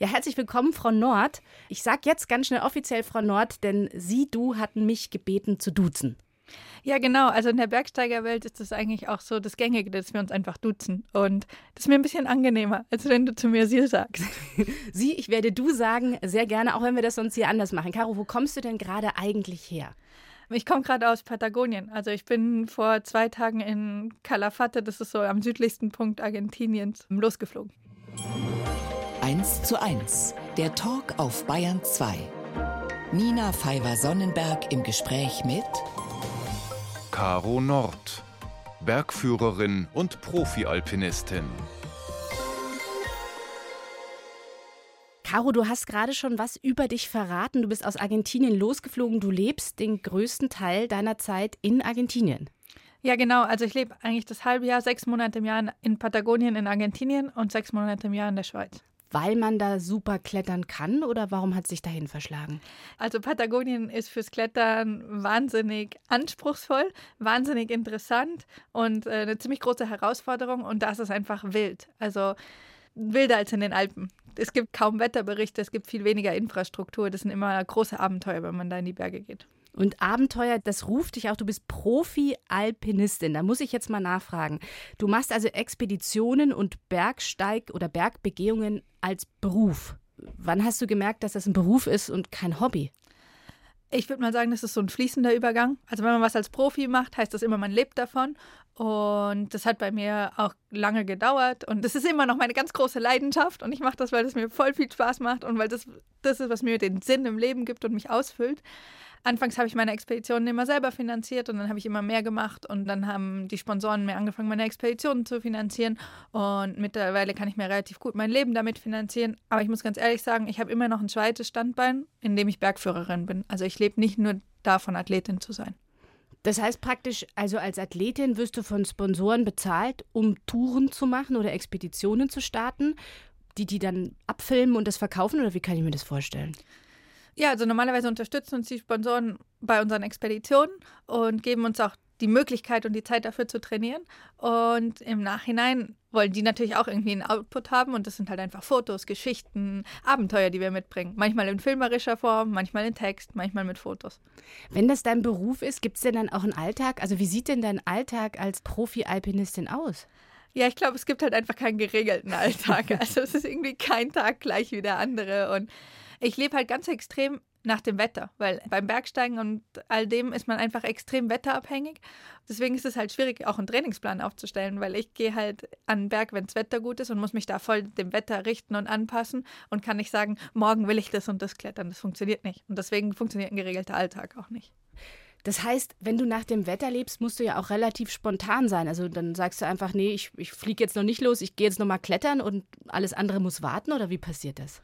Ja, herzlich willkommen, Frau Nord. Ich sage jetzt ganz schnell offiziell Frau Nord, denn Sie, du hatten mich gebeten zu duzen. Ja, genau. Also in der Bergsteigerwelt ist es eigentlich auch so das Gängige, dass wir uns einfach duzen. Und das ist mir ein bisschen angenehmer, als wenn du zu mir sie sagst. Sie, ich werde du sagen, sehr gerne, auch wenn wir das sonst hier anders machen. Caro, wo kommst du denn gerade eigentlich her? Ich komme gerade aus Patagonien. Also ich bin vor zwei Tagen in Calafate, das ist so am südlichsten Punkt Argentiniens, losgeflogen. 1 zu 1, der Talk auf Bayern 2. Nina Pfeiffer-Sonnenberg im Gespräch mit Caro Nord, Bergführerin und Profi-Alpinistin. Caro, du hast gerade schon was über dich verraten. Du bist aus Argentinien losgeflogen. Du lebst den größten Teil deiner Zeit in Argentinien. Ja, genau. Also ich lebe eigentlich das halbe Jahr, sechs Monate im Jahr in Patagonien in Argentinien und sechs Monate im Jahr in der Schweiz weil man da super klettern kann oder warum hat sich dahin verschlagen? Also Patagonien ist fürs Klettern wahnsinnig anspruchsvoll, wahnsinnig interessant und äh, eine ziemlich große Herausforderung und da ist einfach wild. Also wilder als in den Alpen. Es gibt kaum Wetterberichte, es gibt viel weniger Infrastruktur. Das sind immer große Abenteuer, wenn man da in die Berge geht. Und Abenteuer, das ruft dich auch, du bist Profi-Alpinistin. Da muss ich jetzt mal nachfragen. Du machst also Expeditionen und Bergsteig- oder Bergbegehungen als Beruf. Wann hast du gemerkt, dass das ein Beruf ist und kein Hobby? Ich würde mal sagen, das ist so ein fließender Übergang. Also wenn man was als Profi macht, heißt das immer, man lebt davon. Und das hat bei mir auch lange gedauert. Und das ist immer noch meine ganz große Leidenschaft. Und ich mache das, weil es mir voll viel Spaß macht und weil das das ist, was mir den Sinn im Leben gibt und mich ausfüllt. Anfangs habe ich meine Expeditionen immer selber finanziert und dann habe ich immer mehr gemacht und dann haben die Sponsoren mir angefangen, meine Expeditionen zu finanzieren und mittlerweile kann ich mir relativ gut mein Leben damit finanzieren. Aber ich muss ganz ehrlich sagen, ich habe immer noch ein zweites Standbein, in dem ich Bergführerin bin. Also ich lebe nicht nur davon, Athletin zu sein. Das heißt praktisch, also als Athletin wirst du von Sponsoren bezahlt, um Touren zu machen oder Expeditionen zu starten, die die dann abfilmen und das verkaufen oder wie kann ich mir das vorstellen? Ja, also normalerweise unterstützen uns die Sponsoren bei unseren Expeditionen und geben uns auch die Möglichkeit und die Zeit dafür zu trainieren. Und im Nachhinein wollen die natürlich auch irgendwie einen Output haben und das sind halt einfach Fotos, Geschichten, Abenteuer, die wir mitbringen. Manchmal in filmerischer Form, manchmal in Text, manchmal mit Fotos. Wenn das dein Beruf ist, gibt es denn dann auch einen Alltag? Also wie sieht denn dein Alltag als Profi-Alpinistin aus? Ja, ich glaube, es gibt halt einfach keinen geregelten Alltag. Also es ist irgendwie kein Tag gleich wie der andere und ich lebe halt ganz extrem nach dem Wetter, weil beim Bergsteigen und all dem ist man einfach extrem wetterabhängig. Deswegen ist es halt schwierig, auch einen Trainingsplan aufzustellen, weil ich gehe halt an den Berg, wenn das Wetter gut ist und muss mich da voll dem Wetter richten und anpassen und kann nicht sagen, morgen will ich das und das klettern. Das funktioniert nicht. Und deswegen funktioniert ein geregelter Alltag auch nicht. Das heißt, wenn du nach dem Wetter lebst, musst du ja auch relativ spontan sein. Also dann sagst du einfach, nee, ich, ich fliege jetzt noch nicht los, ich gehe jetzt noch mal klettern und alles andere muss warten oder wie passiert das?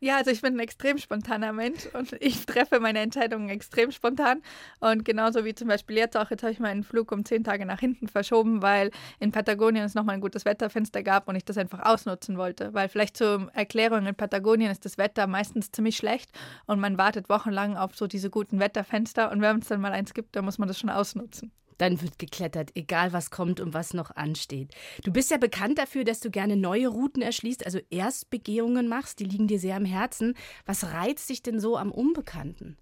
Ja, also ich bin ein extrem spontaner Mensch und ich treffe meine Entscheidungen extrem spontan. Und genauso wie zum Beispiel jetzt auch, jetzt habe ich meinen Flug um zehn Tage nach hinten verschoben, weil in Patagonien es nochmal ein gutes Wetterfenster gab und ich das einfach ausnutzen wollte. Weil vielleicht zur Erklärung, in Patagonien ist das Wetter meistens ziemlich schlecht und man wartet wochenlang auf so diese guten Wetterfenster und wenn es dann mal eins gibt, dann muss man das schon ausnutzen dann wird geklettert, egal was kommt und was noch ansteht. Du bist ja bekannt dafür, dass du gerne neue Routen erschließt, also Erstbegehungen machst, die liegen dir sehr am Herzen. Was reizt dich denn so am Unbekannten?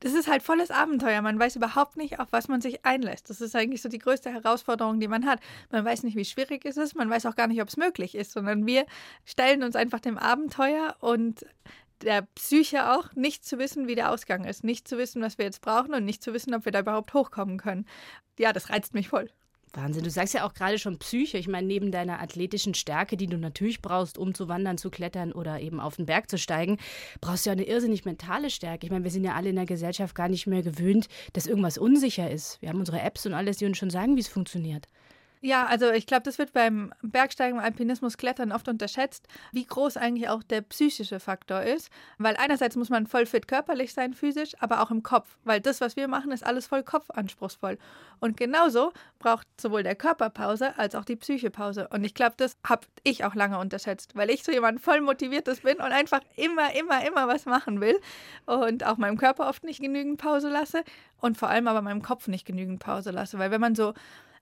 Das ist halt volles Abenteuer. Man weiß überhaupt nicht, auf was man sich einlässt. Das ist eigentlich so die größte Herausforderung, die man hat. Man weiß nicht, wie schwierig es ist. Man weiß auch gar nicht, ob es möglich ist, sondern wir stellen uns einfach dem Abenteuer und der Psyche auch, nicht zu wissen, wie der Ausgang ist, nicht zu wissen, was wir jetzt brauchen und nicht zu wissen, ob wir da überhaupt hochkommen können. Ja, das reizt mich voll. Wahnsinn, du sagst ja auch gerade schon Psyche. Ich meine, neben deiner athletischen Stärke, die du natürlich brauchst, um zu wandern, zu klettern oder eben auf den Berg zu steigen, brauchst du ja eine irrsinnig mentale Stärke. Ich meine, wir sind ja alle in der Gesellschaft gar nicht mehr gewöhnt, dass irgendwas unsicher ist. Wir haben unsere Apps und alles, die uns schon sagen, wie es funktioniert. Ja, also ich glaube, das wird beim Bergsteigen, Alpinismus, Klettern oft unterschätzt, wie groß eigentlich auch der psychische Faktor ist. Weil einerseits muss man voll fit körperlich sein, physisch, aber auch im Kopf. Weil das, was wir machen, ist alles voll kopfanspruchsvoll. Und genauso braucht sowohl der Körper Pause als auch die Psyche Pause. Und ich glaube, das habe ich auch lange unterschätzt, weil ich so jemand voll motiviertes bin und einfach immer, immer, immer was machen will. Und auch meinem Körper oft nicht genügend Pause lasse und vor allem aber meinem Kopf nicht genügend Pause lasse. Weil wenn man so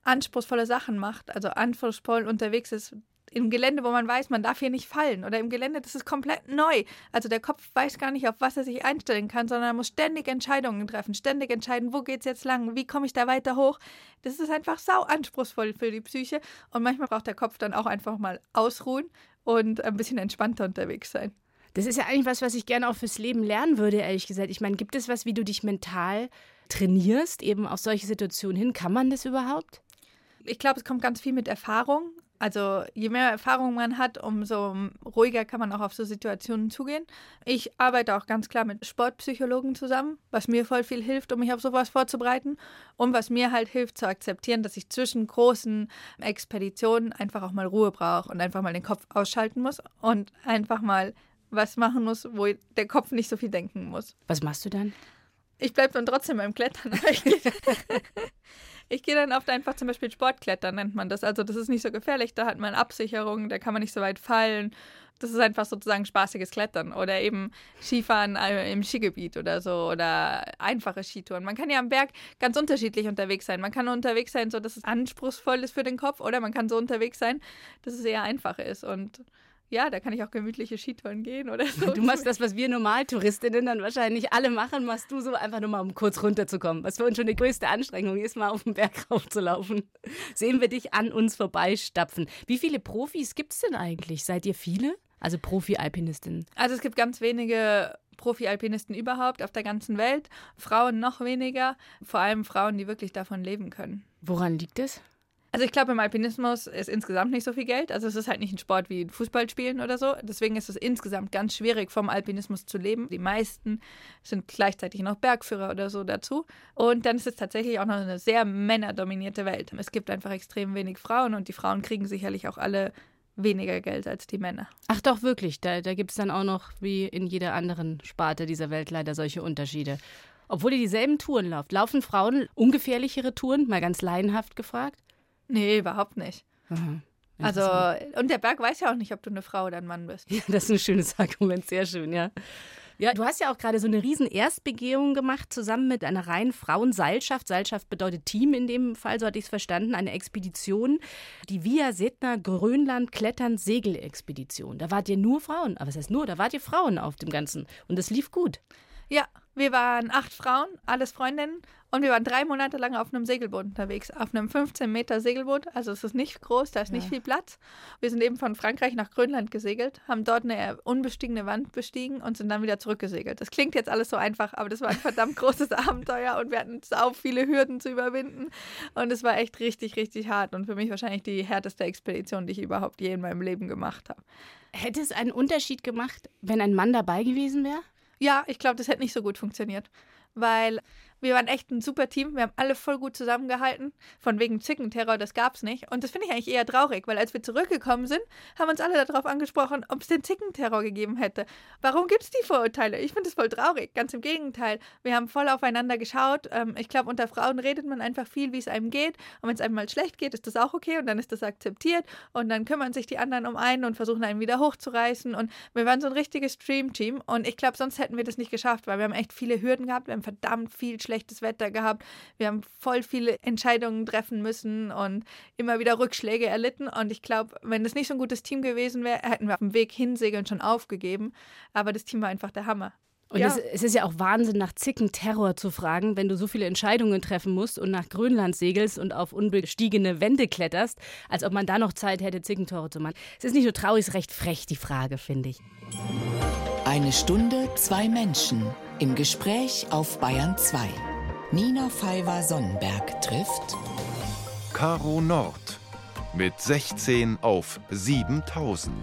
anspruchsvolle Sachen macht, also anspruchsvoll unterwegs ist, im Gelände, wo man weiß, man darf hier nicht fallen oder im Gelände, das ist komplett neu. Also der Kopf weiß gar nicht, auf was er sich einstellen kann, sondern er muss ständig Entscheidungen treffen, ständig entscheiden, wo geht es jetzt lang, wie komme ich da weiter hoch. Das ist einfach sau anspruchsvoll für die Psyche und manchmal braucht der Kopf dann auch einfach mal ausruhen und ein bisschen entspannter unterwegs sein. Das ist ja eigentlich was, was ich gerne auch fürs Leben lernen würde, ehrlich gesagt. Ich meine, gibt es was, wie du dich mental trainierst, eben auf solche Situationen hin? Kann man das überhaupt? Ich glaube, es kommt ganz viel mit Erfahrung. Also je mehr Erfahrung man hat, umso ruhiger kann man auch auf so Situationen zugehen. Ich arbeite auch ganz klar mit Sportpsychologen zusammen, was mir voll viel hilft, um mich auf sowas vorzubereiten und was mir halt hilft zu akzeptieren, dass ich zwischen großen Expeditionen einfach auch mal Ruhe brauche und einfach mal den Kopf ausschalten muss und einfach mal was machen muss, wo der Kopf nicht so viel denken muss. Was machst du dann? Ich bleibe dann trotzdem beim Klettern. Ich gehe dann oft einfach zum Beispiel Sportklettern, nennt man das. Also das ist nicht so gefährlich, da hat man Absicherung, da kann man nicht so weit fallen. Das ist einfach sozusagen spaßiges Klettern oder eben Skifahren äh, im Skigebiet oder so oder einfache Skitouren. Man kann ja am Berg ganz unterschiedlich unterwegs sein. Man kann unterwegs sein, so dass es anspruchsvoll ist für den Kopf oder man kann so unterwegs sein, dass es eher einfach ist und ja, da kann ich auch gemütliche Skitouren gehen oder so. Du machst das, was wir Normaltouristinnen dann wahrscheinlich alle machen, machst du so einfach nur mal, um kurz runterzukommen. Was für uns schon die größte Anstrengung ist, mal auf den Berg raufzulaufen. Sehen wir dich an uns vorbeistapfen. Wie viele Profis gibt es denn eigentlich? Seid ihr viele? Also Profi-Alpinistinnen? Also es gibt ganz wenige Profi-Alpinisten überhaupt auf der ganzen Welt. Frauen noch weniger. Vor allem Frauen, die wirklich davon leben können. Woran liegt es? Also ich glaube, im Alpinismus ist insgesamt nicht so viel Geld. Also es ist halt nicht ein Sport wie Fußball spielen oder so. Deswegen ist es insgesamt ganz schwierig, vom Alpinismus zu leben. Die meisten sind gleichzeitig noch Bergführer oder so dazu. Und dann ist es tatsächlich auch noch eine sehr männerdominierte Welt. Es gibt einfach extrem wenig Frauen und die Frauen kriegen sicherlich auch alle weniger Geld als die Männer. Ach doch, wirklich. Da, da gibt es dann auch noch, wie in jeder anderen Sparte dieser Welt, leider solche Unterschiede. Obwohl ihr dieselben Touren lauft. Laufen Frauen ungefährlichere Touren? Mal ganz laienhaft gefragt. Nee, überhaupt nicht. Mhm. Also, und der Berg weiß ja auch nicht, ob du eine Frau oder ein Mann bist. Ja, das ist ein schönes Argument, sehr schön, ja. Ja, du hast ja auch gerade so eine riesen Erstbegehung gemacht, zusammen mit einer reinen Frauenseilschaft. Seilschaft bedeutet Team in dem Fall, so hatte ich es verstanden, eine Expedition. Die Via Setna Grönland Klettern Segelexpedition. Da wart ihr nur Frauen. Aber was heißt nur? Da wart ihr Frauen auf dem Ganzen. Und es lief gut. Ja, wir waren acht Frauen, alles Freundinnen. Und wir waren drei Monate lang auf einem Segelboot unterwegs. Auf einem 15 Meter Segelboot. Also es ist nicht groß, da ist ja. nicht viel Platz. Wir sind eben von Frankreich nach Grönland gesegelt, haben dort eine unbestiegene Wand bestiegen und sind dann wieder zurückgesegelt. Das klingt jetzt alles so einfach, aber das war ein verdammt großes Abenteuer und wir hatten sau viele Hürden zu überwinden. Und es war echt richtig, richtig hart. Und für mich wahrscheinlich die härteste Expedition, die ich überhaupt je in meinem Leben gemacht habe. Hätte es einen Unterschied gemacht, wenn ein Mann dabei gewesen wäre? Ja, ich glaube, das hätte nicht so gut funktioniert. Weil wir waren echt ein super Team. Wir haben alle voll gut zusammengehalten. Von wegen Zickenterror, das gab's nicht. Und das finde ich eigentlich eher traurig, weil als wir zurückgekommen sind, haben uns alle darauf angesprochen, ob es den Zickenterror gegeben hätte. Warum gibt es die Vorurteile? Ich finde es voll traurig. Ganz im Gegenteil. Wir haben voll aufeinander geschaut. Ähm, ich glaube, unter Frauen redet man einfach viel, wie es einem geht. Und wenn es einem mal schlecht geht, ist das auch okay und dann ist das akzeptiert. Und dann kümmern sich die anderen um einen und versuchen einen wieder hochzureißen. Und wir waren so ein richtiges Stream-Team. Und ich glaube, sonst hätten wir das nicht geschafft, weil wir haben echt viele Hürden gehabt. Wir haben verdammt viel schlechtes Wetter gehabt. Wir haben voll viele Entscheidungen treffen müssen und immer wieder Rückschläge erlitten. Und ich glaube, wenn es nicht so ein gutes Team gewesen wäre, hätten wir auf dem Weg hinsegeln schon aufgegeben. Aber das Team war einfach der Hammer. Und ja. es, es, ist ja auch Wahnsinn, nach Zickenterror zu fragen, wenn du so viele Entscheidungen treffen musst und nach Grönland segelst und auf unbestiegene Wände kletterst, als ob man da noch Zeit hätte, Zickenterror zu machen. Es ist nicht nur traurig, es ist recht frech, die Frage, finde ich. Eine Stunde, zwei Menschen. Im Gespräch auf Bayern 2. Nina Pfeiffer-Sonnenberg trifft Caro Nord mit 16 auf 7000.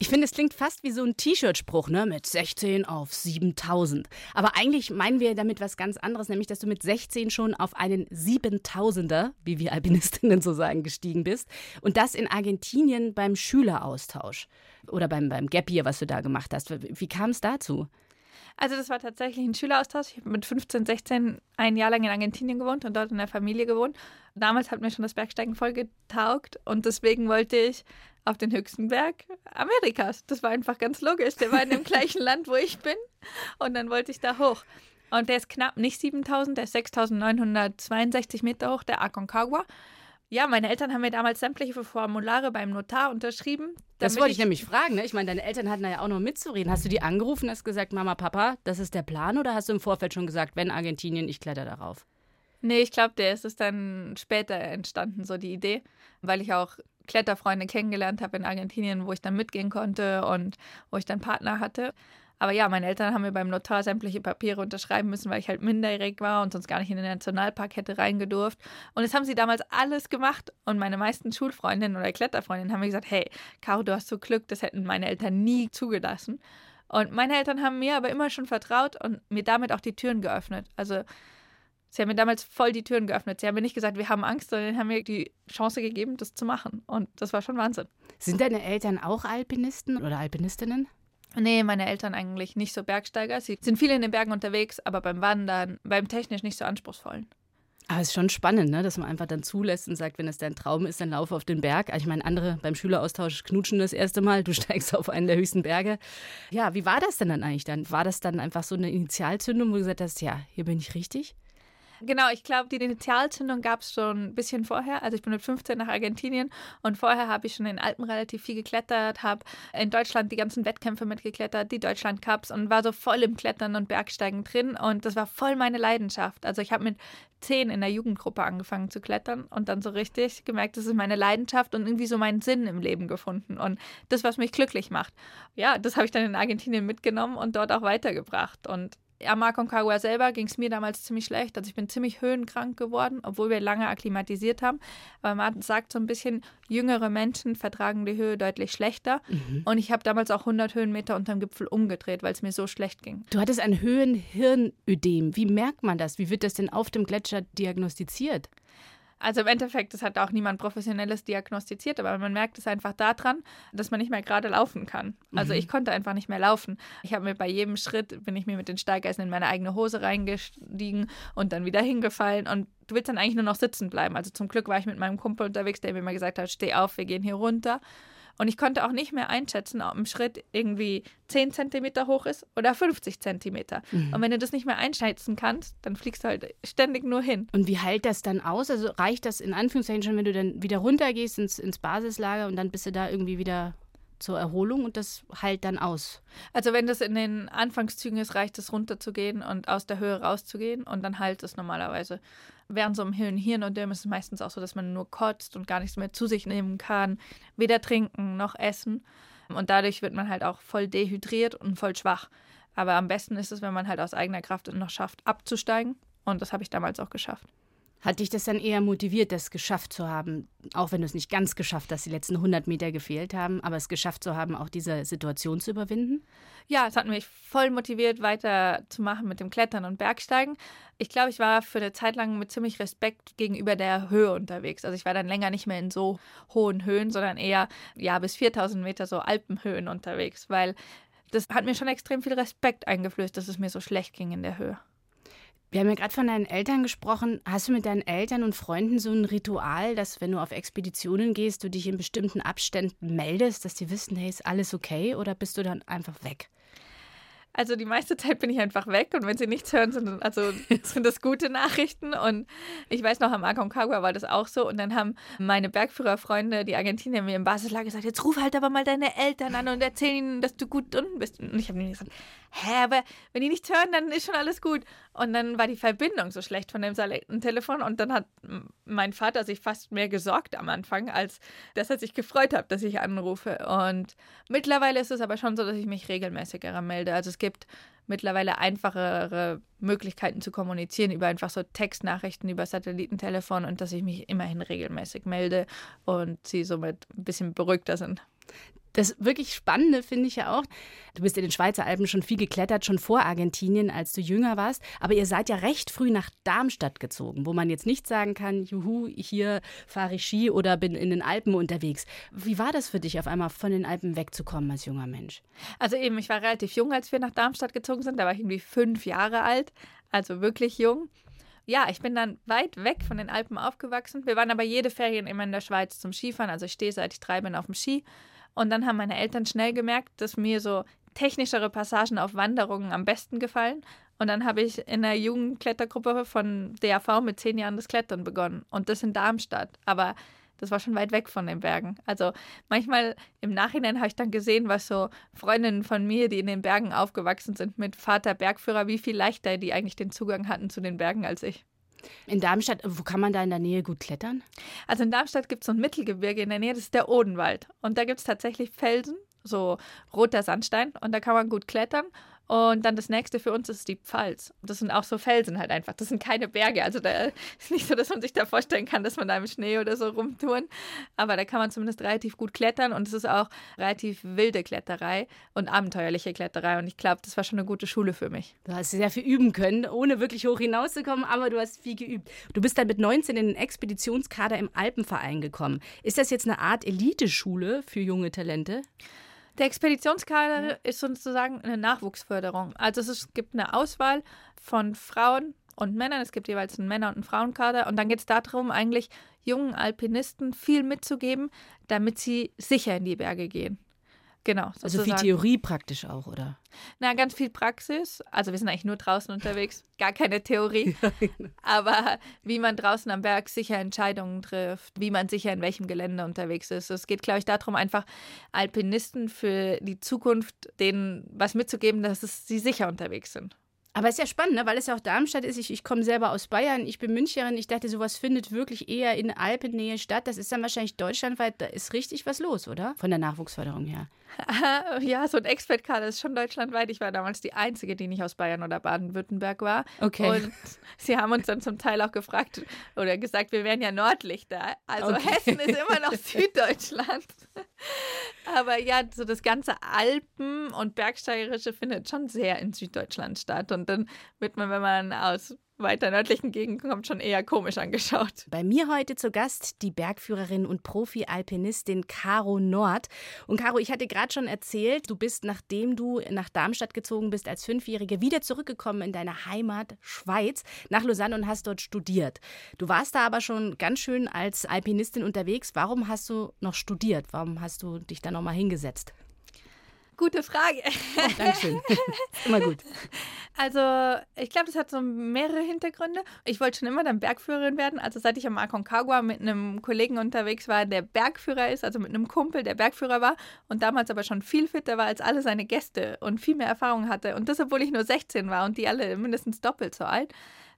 Ich finde, es klingt fast wie so ein T-Shirt-Spruch, ne? Mit 16 auf 7000. Aber eigentlich meinen wir damit was ganz anderes, nämlich, dass du mit 16 schon auf einen 7000er, wie wir Alpinistinnen so sagen, gestiegen bist. Und das in Argentinien beim Schüleraustausch. Oder beim, beim Gap Year, was du da gemacht hast. Wie kam es dazu? Also das war tatsächlich ein Schüleraustausch. Ich habe mit 15, 16 ein Jahr lang in Argentinien gewohnt und dort in der Familie gewohnt. Damals hat mir schon das Bergsteigen voll getaugt und deswegen wollte ich auf den höchsten Berg Amerikas. Das war einfach ganz logisch. Der war in dem gleichen Land, wo ich bin und dann wollte ich da hoch. Und der ist knapp nicht 7000, der ist 6962 Meter hoch, der Aconcagua. Ja, meine Eltern haben mir damals sämtliche Formulare beim Notar unterschrieben. Das wollte ich, ich nämlich fragen. Ne? Ich meine, deine Eltern hatten da ja auch noch mitzureden. Hast du die angerufen und hast gesagt, Mama, Papa, das ist der Plan? Oder hast du im Vorfeld schon gesagt, wenn Argentinien, ich kletter darauf? Nee, ich glaube, der ist es dann später entstanden, so die Idee, weil ich auch Kletterfreunde kennengelernt habe in Argentinien, wo ich dann mitgehen konnte und wo ich dann Partner hatte. Aber ja, meine Eltern haben mir beim Notar sämtliche Papiere unterschreiben müssen, weil ich halt minderjährig war und sonst gar nicht in den Nationalpark hätte reingedurft. Und das haben sie damals alles gemacht. Und meine meisten Schulfreundinnen oder Kletterfreundinnen haben mir gesagt, hey, Caro, du hast so Glück, das hätten meine Eltern nie zugelassen. Und meine Eltern haben mir aber immer schon vertraut und mir damit auch die Türen geöffnet. Also sie haben mir damals voll die Türen geöffnet. Sie haben mir nicht gesagt, wir haben Angst, sondern haben mir die Chance gegeben, das zu machen. Und das war schon Wahnsinn. Sind deine Eltern auch Alpinisten oder Alpinistinnen? Nee, meine Eltern eigentlich nicht so Bergsteiger. Sie sind viel in den Bergen unterwegs, aber beim Wandern, beim technisch nicht so anspruchsvollen. Aber es ist schon spannend, ne? dass man einfach dann zulässt und sagt, wenn es dein Traum ist, dann lauf auf den Berg. Also ich meine, andere beim Schüleraustausch knutschen das erste Mal, du steigst auf einen der höchsten Berge. Ja, wie war das denn dann eigentlich dann? War das dann einfach so eine Initialzündung, wo du gesagt hast, ja, hier bin ich richtig? Genau, ich glaube, die Initialzündung gab es schon ein bisschen vorher. Also ich bin mit 15 nach Argentinien und vorher habe ich schon in den Alpen relativ viel geklettert, habe in Deutschland die ganzen Wettkämpfe mitgeklettert, die Deutschland Cups und war so voll im Klettern und Bergsteigen drin und das war voll meine Leidenschaft. Also ich habe mit zehn in der Jugendgruppe angefangen zu klettern und dann so richtig gemerkt, das ist meine Leidenschaft und irgendwie so meinen Sinn im Leben gefunden und das, was mich glücklich macht. Ja, das habe ich dann in Argentinien mitgenommen und dort auch weitergebracht und am Aconcagua selber ging es mir damals ziemlich schlecht. Also ich bin ziemlich höhenkrank geworden, obwohl wir lange akklimatisiert haben. Aber man sagt so ein bisschen, jüngere Menschen vertragen die Höhe deutlich schlechter. Mhm. Und ich habe damals auch 100 Höhenmeter unterm Gipfel umgedreht, weil es mir so schlecht ging. Du hattest ein Höhenhirnödem. Wie merkt man das? Wie wird das denn auf dem Gletscher diagnostiziert? Also im Endeffekt, das hat auch niemand Professionelles diagnostiziert, aber man merkt es einfach daran, dass man nicht mehr gerade laufen kann. Also mhm. ich konnte einfach nicht mehr laufen. Ich habe mir bei jedem Schritt, bin ich mir mit den Steigeisen in meine eigene Hose reingestiegen und dann wieder hingefallen und du willst dann eigentlich nur noch sitzen bleiben. Also zum Glück war ich mit meinem Kumpel unterwegs, der mir immer gesagt hat, steh auf, wir gehen hier runter. Und ich konnte auch nicht mehr einschätzen, ob ein Schritt irgendwie 10 Zentimeter hoch ist oder 50 Zentimeter. Mhm. Und wenn du das nicht mehr einschätzen kannst, dann fliegst du halt ständig nur hin. Und wie hält das dann aus? Also reicht das in Anführungszeichen schon, wenn du dann wieder runtergehst ins, ins Basislager und dann bist du da irgendwie wieder zur Erholung und das heilt dann aus. Also wenn das in den Anfangszügen ist, reicht es runterzugehen und aus der Höhe rauszugehen und dann heilt es normalerweise während so einem Hirnödem ist es meistens auch so, dass man nur kotzt und gar nichts mehr zu sich nehmen kann, weder trinken noch essen. Und dadurch wird man halt auch voll dehydriert und voll schwach. Aber am besten ist es, wenn man halt aus eigener Kraft noch schafft, abzusteigen. Und das habe ich damals auch geschafft. Hat dich das dann eher motiviert, das geschafft zu haben, auch wenn du es nicht ganz geschafft hast, die letzten 100 Meter gefehlt haben, aber es geschafft zu haben, auch diese Situation zu überwinden? Ja, es hat mich voll motiviert, weiterzumachen mit dem Klettern und Bergsteigen. Ich glaube, ich war für eine Zeit lang mit ziemlich Respekt gegenüber der Höhe unterwegs. Also ich war dann länger nicht mehr in so hohen Höhen, sondern eher ja bis 4000 Meter so Alpenhöhen unterwegs, weil das hat mir schon extrem viel Respekt eingeflößt, dass es mir so schlecht ging in der Höhe. Wir haben ja gerade von deinen Eltern gesprochen. Hast du mit deinen Eltern und Freunden so ein Ritual, dass wenn du auf Expeditionen gehst, du dich in bestimmten Abständen meldest, dass die wissen, hey, ist alles okay oder bist du dann einfach weg? Also die meiste Zeit bin ich einfach weg und wenn sie nichts hören, sind, also, sind das gute Nachrichten. Und ich weiß noch, am Aconcagua war das auch so. Und dann haben meine Bergführerfreunde, die Argentinier, mir im Basislager gesagt, jetzt ruf halt aber mal deine Eltern an und erzähl ihnen, dass du gut unten bist. Und ich habe ihnen gesagt, hä, aber wenn die nichts hören, dann ist schon alles gut. Und dann war die Verbindung so schlecht von dem Telefon und dann hat mein Vater sich fast mehr gesorgt am Anfang, als dass er sich gefreut hat, dass ich anrufe. Und mittlerweile ist es aber schon so, dass ich mich regelmäßiger melde. Also es gibt mittlerweile einfachere Möglichkeiten zu kommunizieren über einfach so Textnachrichten über Satellitentelefon und dass ich mich immerhin regelmäßig melde und sie somit ein bisschen beruhigter sind. Das wirklich Spannende finde ich ja auch, du bist in den Schweizer Alpen schon viel geklettert, schon vor Argentinien, als du jünger warst. Aber ihr seid ja recht früh nach Darmstadt gezogen, wo man jetzt nicht sagen kann, juhu, hier fahre ich Ski oder bin in den Alpen unterwegs. Wie war das für dich, auf einmal von den Alpen wegzukommen als junger Mensch? Also eben, ich war relativ jung, als wir nach Darmstadt gezogen sind. Da war ich irgendwie fünf Jahre alt, also wirklich jung ja, ich bin dann weit weg von den Alpen aufgewachsen. Wir waren aber jede Ferien immer in der Schweiz zum Skifahren. Also ich stehe seit ich drei bin auf dem Ski und dann haben meine Eltern schnell gemerkt, dass mir so technischere Passagen auf Wanderungen am besten gefallen. Und dann habe ich in einer Jugendklettergruppe von DAV mit zehn Jahren das Klettern begonnen. Und das in Darmstadt. Aber das war schon weit weg von den Bergen. Also manchmal im Nachhinein habe ich dann gesehen, was so Freundinnen von mir, die in den Bergen aufgewachsen sind, mit Vater Bergführer, wie viel leichter die eigentlich den Zugang hatten zu den Bergen als ich. In Darmstadt, wo kann man da in der Nähe gut klettern? Also in Darmstadt gibt es so ein Mittelgebirge in der Nähe, das ist der Odenwald. Und da gibt es tatsächlich Felsen, so roter Sandstein. Und da kann man gut klettern. Und dann das nächste für uns ist die Pfalz. Das sind auch so Felsen halt einfach. Das sind keine Berge. Also da ist nicht so, dass man sich da vorstellen kann, dass man da im Schnee oder so rumtouren. Aber da kann man zumindest relativ gut klettern und es ist auch relativ wilde Kletterei und abenteuerliche Kletterei. Und ich glaube, das war schon eine gute Schule für mich. Du hast sehr viel üben können, ohne wirklich hoch hinauszukommen, aber du hast viel geübt. Du bist dann mit 19 in den Expeditionskader im Alpenverein gekommen. Ist das jetzt eine Art Eliteschule für junge Talente? Der Expeditionskader ja. ist sozusagen eine Nachwuchsförderung. Also es gibt eine Auswahl von Frauen und Männern. Es gibt jeweils einen Männer- und einen Frauenkader. Und dann geht es darum, eigentlich jungen Alpinisten viel mitzugeben, damit sie sicher in die Berge gehen. Genau. Sozusagen. Also viel Theorie praktisch auch, oder? Na, ganz viel Praxis. Also wir sind eigentlich nur draußen unterwegs, gar keine Theorie. Genau. Aber wie man draußen am Berg sicher Entscheidungen trifft, wie man sicher in welchem Gelände unterwegs ist. Es geht, glaube ich, darum, einfach Alpinisten für die Zukunft denen was mitzugeben, dass es, sie sicher unterwegs sind. Aber es ist ja spannend, ne? weil es ja auch Darmstadt ist. Ich, ich komme selber aus Bayern, ich bin Müncherin. Ich dachte, sowas findet wirklich eher in Alpennähe statt. Das ist dann wahrscheinlich deutschlandweit, da ist richtig was los, oder? Von der Nachwuchsförderung her. ja, so ein Expert-Kader ist schon deutschlandweit. Ich war damals die Einzige, die nicht aus Bayern oder Baden-Württemberg war. Okay. Und sie haben uns dann zum Teil auch gefragt oder gesagt, wir wären ja Nordlichter. Also okay. Hessen ist immer noch Süddeutschland. Aber ja, so das ganze Alpen- und Bergsteigerische findet schon sehr in Süddeutschland statt. Und dann wird man, wenn man aus weiter nördlichen Gegend kommt, schon eher komisch angeschaut. Bei mir heute zu Gast die Bergführerin und Profi-Alpinistin Caro Nord. Und Caro, ich hatte gerade schon erzählt, du bist, nachdem du nach Darmstadt gezogen bist als Fünfjährige, wieder zurückgekommen in deine Heimat Schweiz nach Lausanne und hast dort studiert. Du warst da aber schon ganz schön als Alpinistin unterwegs. Warum hast du noch studiert? Warum hast du dich da nochmal hingesetzt? Gute Frage. Oh, Dankeschön. Immer gut. Also, ich glaube, das hat so mehrere Hintergründe. Ich wollte schon immer dann Bergführerin werden. Also, seit ich am Aconcagua mit einem Kollegen unterwegs war, der Bergführer ist, also mit einem Kumpel, der Bergführer war und damals aber schon viel fitter war als alle seine Gäste und viel mehr Erfahrung hatte. Und das, obwohl ich nur 16 war und die alle mindestens doppelt so alt.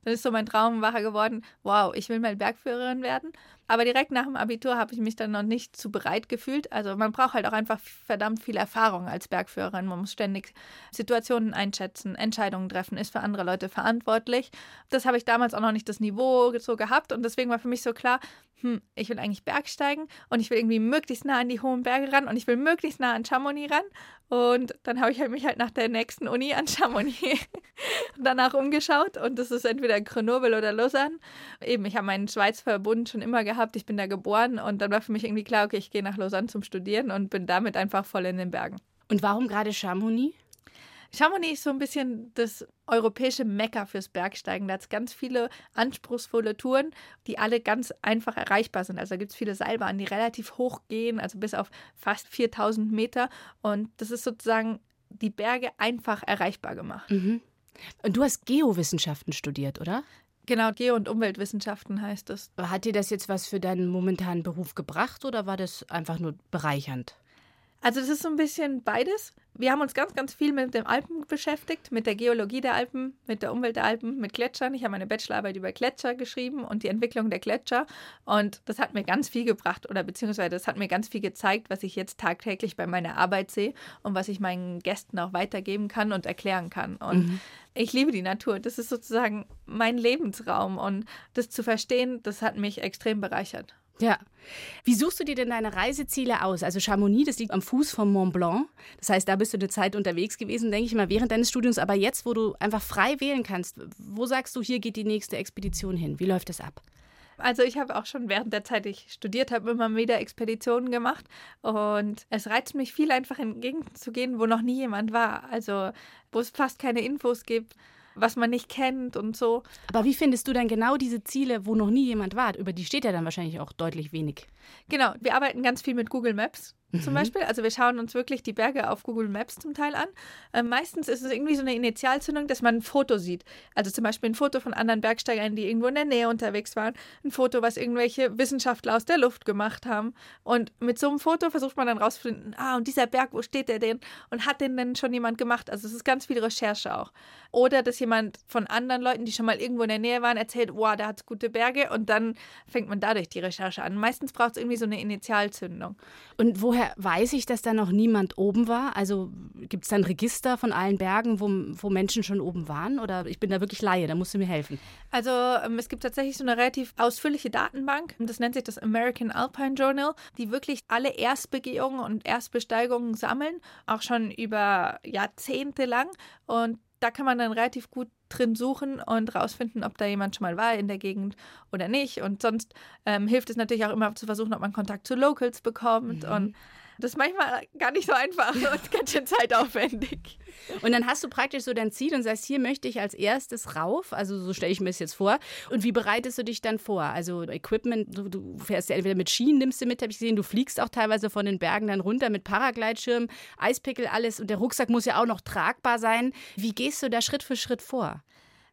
Dann ist so mein Traum wacher geworden, wow, ich will mal Bergführerin werden. Aber direkt nach dem Abitur habe ich mich dann noch nicht zu bereit gefühlt. Also man braucht halt auch einfach verdammt viel Erfahrung als Bergführerin. Man muss ständig Situationen einschätzen, Entscheidungen treffen, ist für andere Leute verantwortlich. Das habe ich damals auch noch nicht das Niveau so gehabt und deswegen war für mich so klar, hm, ich will eigentlich Bergsteigen und ich will irgendwie möglichst nah an die hohen Berge ran und ich will möglichst nah an Chamonix ran. Und dann habe ich halt mich halt nach der nächsten Uni an Chamonix danach umgeschaut und das ist entweder Grenoble oder Lausanne. Eben, ich habe meinen Schweizverbund schon immer gehabt, ich bin da geboren und dann war für mich irgendwie klar, okay, ich gehe nach Lausanne zum Studieren und bin damit einfach voll in den Bergen. Und warum gerade Chamonix? Chamonix ist so ein bisschen das europäische Mekka fürs Bergsteigen. Da hat es ganz viele anspruchsvolle Touren, die alle ganz einfach erreichbar sind. Also da gibt es viele Seilbahnen, die relativ hoch gehen, also bis auf fast 4000 Meter. Und das ist sozusagen die Berge einfach erreichbar gemacht. Mhm. Und du hast Geowissenschaften studiert, oder? Genau, Geo- und Umweltwissenschaften heißt es. Hat dir das jetzt was für deinen momentanen Beruf gebracht oder war das einfach nur bereichernd? Also das ist so ein bisschen beides. Wir haben uns ganz, ganz viel mit den Alpen beschäftigt, mit der Geologie der Alpen, mit der Umwelt der Alpen, mit Gletschern. Ich habe meine Bachelorarbeit über Gletscher geschrieben und die Entwicklung der Gletscher. Und das hat mir ganz viel gebracht oder beziehungsweise das hat mir ganz viel gezeigt, was ich jetzt tagtäglich bei meiner Arbeit sehe und was ich meinen Gästen auch weitergeben kann und erklären kann. Und mhm. ich liebe die Natur. Das ist sozusagen mein Lebensraum. Und das zu verstehen, das hat mich extrem bereichert. Ja. Wie suchst du dir denn deine Reiseziele aus? Also Chamonix, das liegt am Fuß vom Mont Blanc. Das heißt, da bist du eine Zeit unterwegs gewesen, denke ich mal, während deines Studiums. Aber jetzt, wo du einfach frei wählen kannst, wo sagst du, hier geht die nächste Expedition hin? Wie läuft das ab? Also ich habe auch schon während der Zeit, ich studiert habe, immer wieder Expeditionen gemacht und es reizt mich viel einfach in Gegenden zu gehen, wo noch nie jemand war. Also wo es fast keine Infos gibt was man nicht kennt und so. Aber wie findest du dann genau diese Ziele, wo noch nie jemand war? Über die steht ja dann wahrscheinlich auch deutlich wenig. Genau, wir arbeiten ganz viel mit Google Maps. Zum mhm. Beispiel. Also wir schauen uns wirklich die Berge auf Google Maps zum Teil an. Äh, meistens ist es irgendwie so eine Initialzündung, dass man ein Foto sieht. Also zum Beispiel ein Foto von anderen Bergsteigern, die irgendwo in der Nähe unterwegs waren. Ein Foto, was irgendwelche Wissenschaftler aus der Luft gemacht haben. Und mit so einem Foto versucht man dann rauszufinden, ah, und dieser Berg, wo steht der denn? Und hat den denn schon jemand gemacht? Also es ist ganz viel Recherche auch. Oder dass jemand von anderen Leuten, die schon mal irgendwo in der Nähe waren, erzählt, wow, da hat es gute Berge. Und dann fängt man dadurch die Recherche an. Meistens braucht es irgendwie so eine Initialzündung. Und woher weiß ich, dass da noch niemand oben war? Also gibt es da ein Register von allen Bergen, wo, wo Menschen schon oben waren? Oder ich bin da wirklich Laie, da musst du mir helfen. Also ähm, es gibt tatsächlich so eine relativ ausführliche Datenbank. Das nennt sich das American Alpine Journal, die wirklich alle Erstbegehungen und Erstbesteigungen sammeln, auch schon über Jahrzehnte lang. Und da kann man dann relativ gut drin suchen und rausfinden, ob da jemand schon mal war in der Gegend oder nicht. Und sonst ähm, hilft es natürlich auch immer zu versuchen, ob man Kontakt zu Locals bekommt. Mhm. Und das ist manchmal gar nicht so einfach und ganz schön zeitaufwendig. Und dann hast du praktisch so dein Ziel und sagst, hier möchte ich als erstes rauf. Also so stelle ich mir das jetzt vor. Und wie bereitest du dich dann vor? Also Equipment, du, du fährst ja entweder mit Schienen, nimmst du mit, habe ich gesehen. Du fliegst auch teilweise von den Bergen dann runter mit Paragleitschirm, Eispickel, alles. Und der Rucksack muss ja auch noch tragbar sein. Wie gehst du da Schritt für Schritt vor?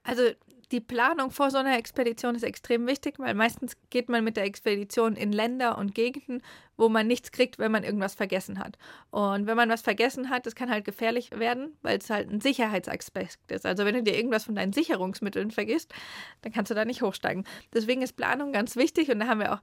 Also die Planung vor so einer Expedition ist extrem wichtig, weil meistens geht man mit der Expedition in Länder und Gegenden, wo man nichts kriegt, wenn man irgendwas vergessen hat. Und wenn man was vergessen hat, das kann halt gefährlich werden, weil es halt ein Sicherheitsaspekt ist. Also wenn du dir irgendwas von deinen Sicherungsmitteln vergisst, dann kannst du da nicht hochsteigen. Deswegen ist Planung ganz wichtig und da haben wir auch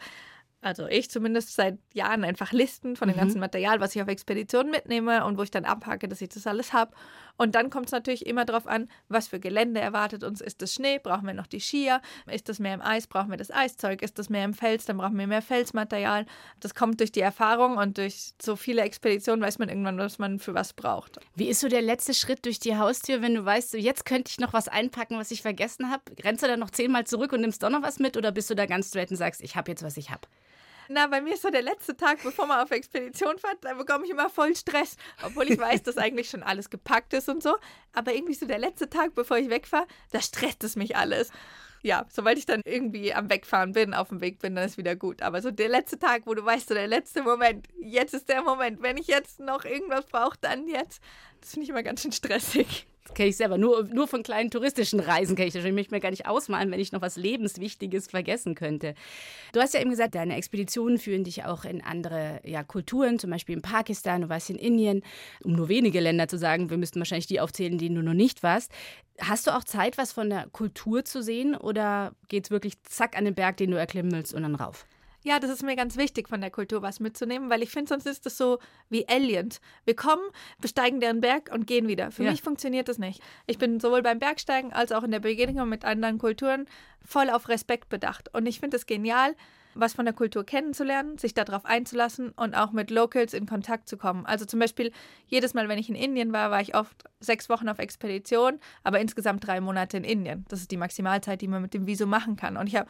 also ich zumindest seit Jahren einfach Listen von dem mhm. ganzen Material, was ich auf Expeditionen mitnehme und wo ich dann abhacke, dass ich das alles habe. Und dann kommt es natürlich immer darauf an, was für Gelände erwartet uns. Ist es Schnee? Brauchen wir noch die Skier? Ist es mehr im Eis? Brauchen wir das Eiszeug? Ist es mehr im Fels? Dann brauchen wir mehr Felsmaterial. Das kommt durch die Erfahrung und durch so viele Expeditionen weiß man irgendwann, was man für was braucht. Wie ist so der letzte Schritt durch die Haustür, wenn du weißt, so jetzt könnte ich noch was einpacken, was ich vergessen habe? Rennst du dann noch zehnmal zurück und nimmst doch noch was mit oder bist du da ganz straight und sagst, ich habe jetzt, was ich habe? Na, bei mir ist so der letzte Tag, bevor man auf Expedition fährt, da bekomme ich immer voll Stress, obwohl ich weiß, dass eigentlich schon alles gepackt ist und so. Aber irgendwie so der letzte Tag, bevor ich wegfahre, da stresst es mich alles. Ja, sobald ich dann irgendwie am Wegfahren bin, auf dem Weg bin, dann ist wieder gut. Aber so der letzte Tag, wo du weißt, so der letzte Moment, jetzt ist der Moment. Wenn ich jetzt noch irgendwas brauche, dann jetzt. Das finde ich immer ganz schön stressig kenne ich selber. Nur, nur von kleinen touristischen Reisen kenne ich das. Ich möchte mir gar nicht ausmalen, wenn ich noch was Lebenswichtiges vergessen könnte. Du hast ja eben gesagt, deine Expeditionen führen dich auch in andere ja, Kulturen, zum Beispiel in Pakistan, du warst in Indien, um nur wenige Länder zu sagen. Wir müssten wahrscheinlich die aufzählen, die du noch nicht warst. Hast du auch Zeit, was von der Kultur zu sehen oder geht es wirklich zack an den Berg, den du erklimmen willst und dann rauf? Ja, das ist mir ganz wichtig, von der Kultur was mitzunehmen, weil ich finde, sonst ist das so wie Aliens. Wir kommen, besteigen deren Berg und gehen wieder. Für ja. mich funktioniert das nicht. Ich bin sowohl beim Bergsteigen als auch in der Begegnung mit anderen Kulturen voll auf Respekt bedacht. Und ich finde es genial, was von der Kultur kennenzulernen, sich darauf einzulassen und auch mit Locals in Kontakt zu kommen. Also zum Beispiel jedes Mal, wenn ich in Indien war, war ich oft sechs Wochen auf Expedition, aber insgesamt drei Monate in Indien. Das ist die Maximalzeit, die man mit dem Visum machen kann. Und ich habe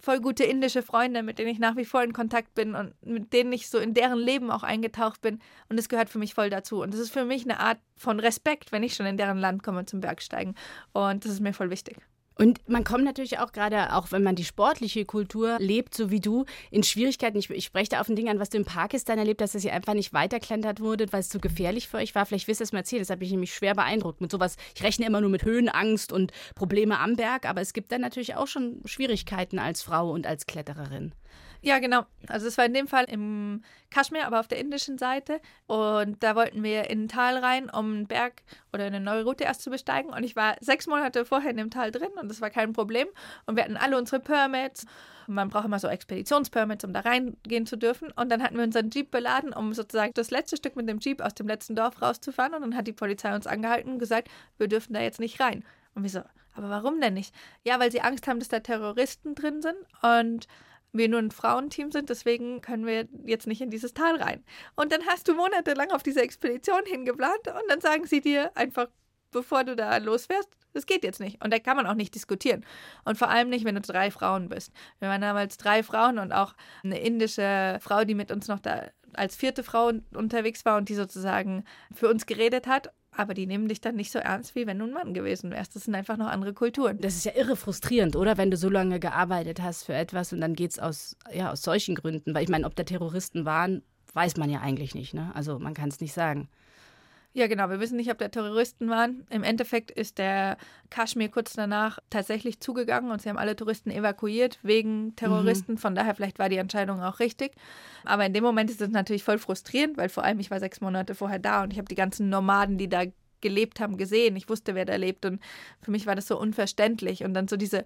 voll gute indische Freunde, mit denen ich nach wie vor in Kontakt bin und mit denen ich so in deren Leben auch eingetaucht bin. Und das gehört für mich voll dazu. Und das ist für mich eine Art von Respekt, wenn ich schon in deren Land komme zum Bergsteigen. Und das ist mir voll wichtig. Und man kommt natürlich auch gerade, auch wenn man die sportliche Kultur lebt, so wie du, in Schwierigkeiten. Ich, ich spreche da auf ein Ding an, was du in Pakistan erlebt hast, dass ihr einfach nicht weiterklentert wurdet, weil es zu gefährlich für euch war. Vielleicht willst du es mal erzählen. Das habe ich nämlich schwer beeindruckt. Mit sowas, ich rechne immer nur mit Höhenangst und Probleme am Berg, aber es gibt dann natürlich auch schon Schwierigkeiten als Frau und als Klettererin. Ja, genau. Also es war in dem Fall im Kaschmir, aber auf der indischen Seite. Und da wollten wir in ein Tal rein, um einen Berg oder eine neue Route erst zu besteigen. Und ich war sechs Monate vorher in dem Tal drin und das war kein Problem. Und wir hatten alle unsere Permits. Man braucht immer so Expeditionspermits, um da reingehen zu dürfen. Und dann hatten wir unseren Jeep beladen, um sozusagen das letzte Stück mit dem Jeep aus dem letzten Dorf rauszufahren. Und dann hat die Polizei uns angehalten und gesagt, wir dürfen da jetzt nicht rein. Und wir so, aber warum denn nicht? Ja, weil sie Angst haben, dass da Terroristen drin sind. Und wir nur ein Frauenteam sind, deswegen können wir jetzt nicht in dieses Tal rein. Und dann hast du monatelang auf diese Expedition hingeplant und dann sagen sie dir einfach, bevor du da losfährst, das geht jetzt nicht. Und da kann man auch nicht diskutieren. Und vor allem nicht, wenn du drei Frauen bist. Wir waren damals drei Frauen und auch eine indische Frau, die mit uns noch da als vierte Frau unterwegs war und die sozusagen für uns geredet hat aber die nehmen dich dann nicht so ernst, wie wenn du ein Mann gewesen wärst. Das sind einfach noch andere Kulturen. Das ist ja irre frustrierend, oder? Wenn du so lange gearbeitet hast für etwas und dann geht es aus, ja, aus solchen Gründen. Weil ich meine, ob da Terroristen waren, weiß man ja eigentlich nicht. Ne? Also man kann es nicht sagen. Ja, genau. Wir wissen nicht, ob da Terroristen waren. Im Endeffekt ist der Kaschmir kurz danach tatsächlich zugegangen und sie haben alle Touristen evakuiert wegen Terroristen. Mhm. Von daher vielleicht war die Entscheidung auch richtig. Aber in dem Moment ist es natürlich voll frustrierend, weil vor allem ich war sechs Monate vorher da und ich habe die ganzen Nomaden, die da gelebt haben, gesehen. Ich wusste, wer da lebt und für mich war das so unverständlich und dann so diese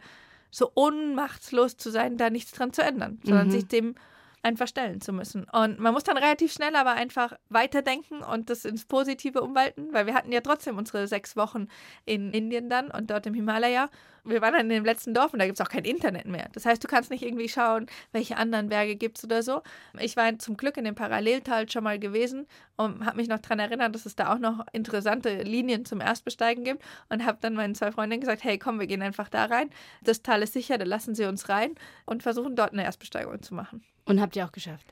so unmachtslos zu sein, da nichts dran zu ändern, sondern mhm. sich dem einfach stellen zu müssen. Und man muss dann relativ schnell aber einfach weiterdenken und das ins Positive umwalten, weil wir hatten ja trotzdem unsere sechs Wochen in Indien dann und dort im Himalaya. Wir waren dann in dem letzten Dorf und da gibt es auch kein Internet mehr. Das heißt, du kannst nicht irgendwie schauen, welche anderen Berge gibt es oder so. Ich war zum Glück in dem Paralleltal schon mal gewesen und habe mich noch daran erinnert, dass es da auch noch interessante Linien zum Erstbesteigen gibt und habe dann meinen zwei Freundinnen gesagt, hey komm, wir gehen einfach da rein. Das Tal ist sicher, da lassen sie uns rein und versuchen dort eine Erstbesteigung zu machen. Und habt ihr auch geschafft?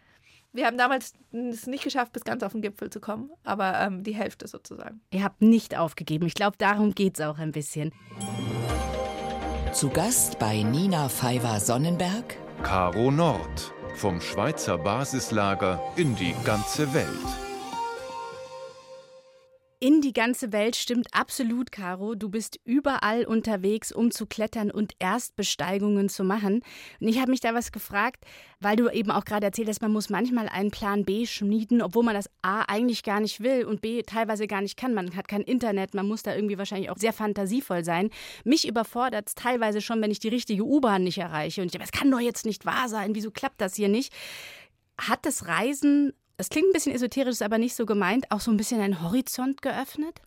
Wir haben damals es nicht geschafft, bis ganz auf den Gipfel zu kommen, aber ähm, die Hälfte sozusagen. Ihr habt nicht aufgegeben. Ich glaube, darum geht es auch ein bisschen. Zu Gast bei Nina Pfeiffer Sonnenberg. Caro Nord. Vom Schweizer Basislager in die ganze Welt in die ganze Welt stimmt absolut, Caro. Du bist überall unterwegs, um zu klettern und Erstbesteigungen zu machen. Und ich habe mich da was gefragt, weil du eben auch gerade erzählt hast, man muss manchmal einen Plan B schmieden, obwohl man das A eigentlich gar nicht will und B teilweise gar nicht kann. Man hat kein Internet, man muss da irgendwie wahrscheinlich auch sehr fantasievoll sein. Mich überfordert es teilweise schon, wenn ich die richtige U-Bahn nicht erreiche. Und ich denke, es kann doch jetzt nicht wahr sein. Wieso klappt das hier nicht? Hat das Reisen das klingt ein bisschen esoterisch, ist aber nicht so gemeint, auch so ein bisschen einen Horizont geöffnet?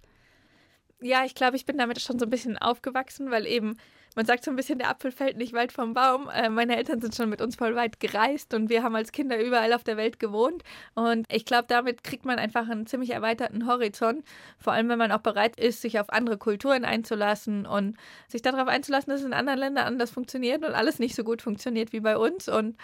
Ja, ich glaube, ich bin damit schon so ein bisschen aufgewachsen, weil eben, man sagt so ein bisschen, der Apfel fällt nicht weit vom Baum. Äh, meine Eltern sind schon mit uns voll weit gereist und wir haben als Kinder überall auf der Welt gewohnt. Und ich glaube, damit kriegt man einfach einen ziemlich erweiterten Horizont. Vor allem, wenn man auch bereit ist, sich auf andere Kulturen einzulassen und sich darauf einzulassen, dass es in anderen Ländern anders funktioniert und alles nicht so gut funktioniert wie bei uns. Und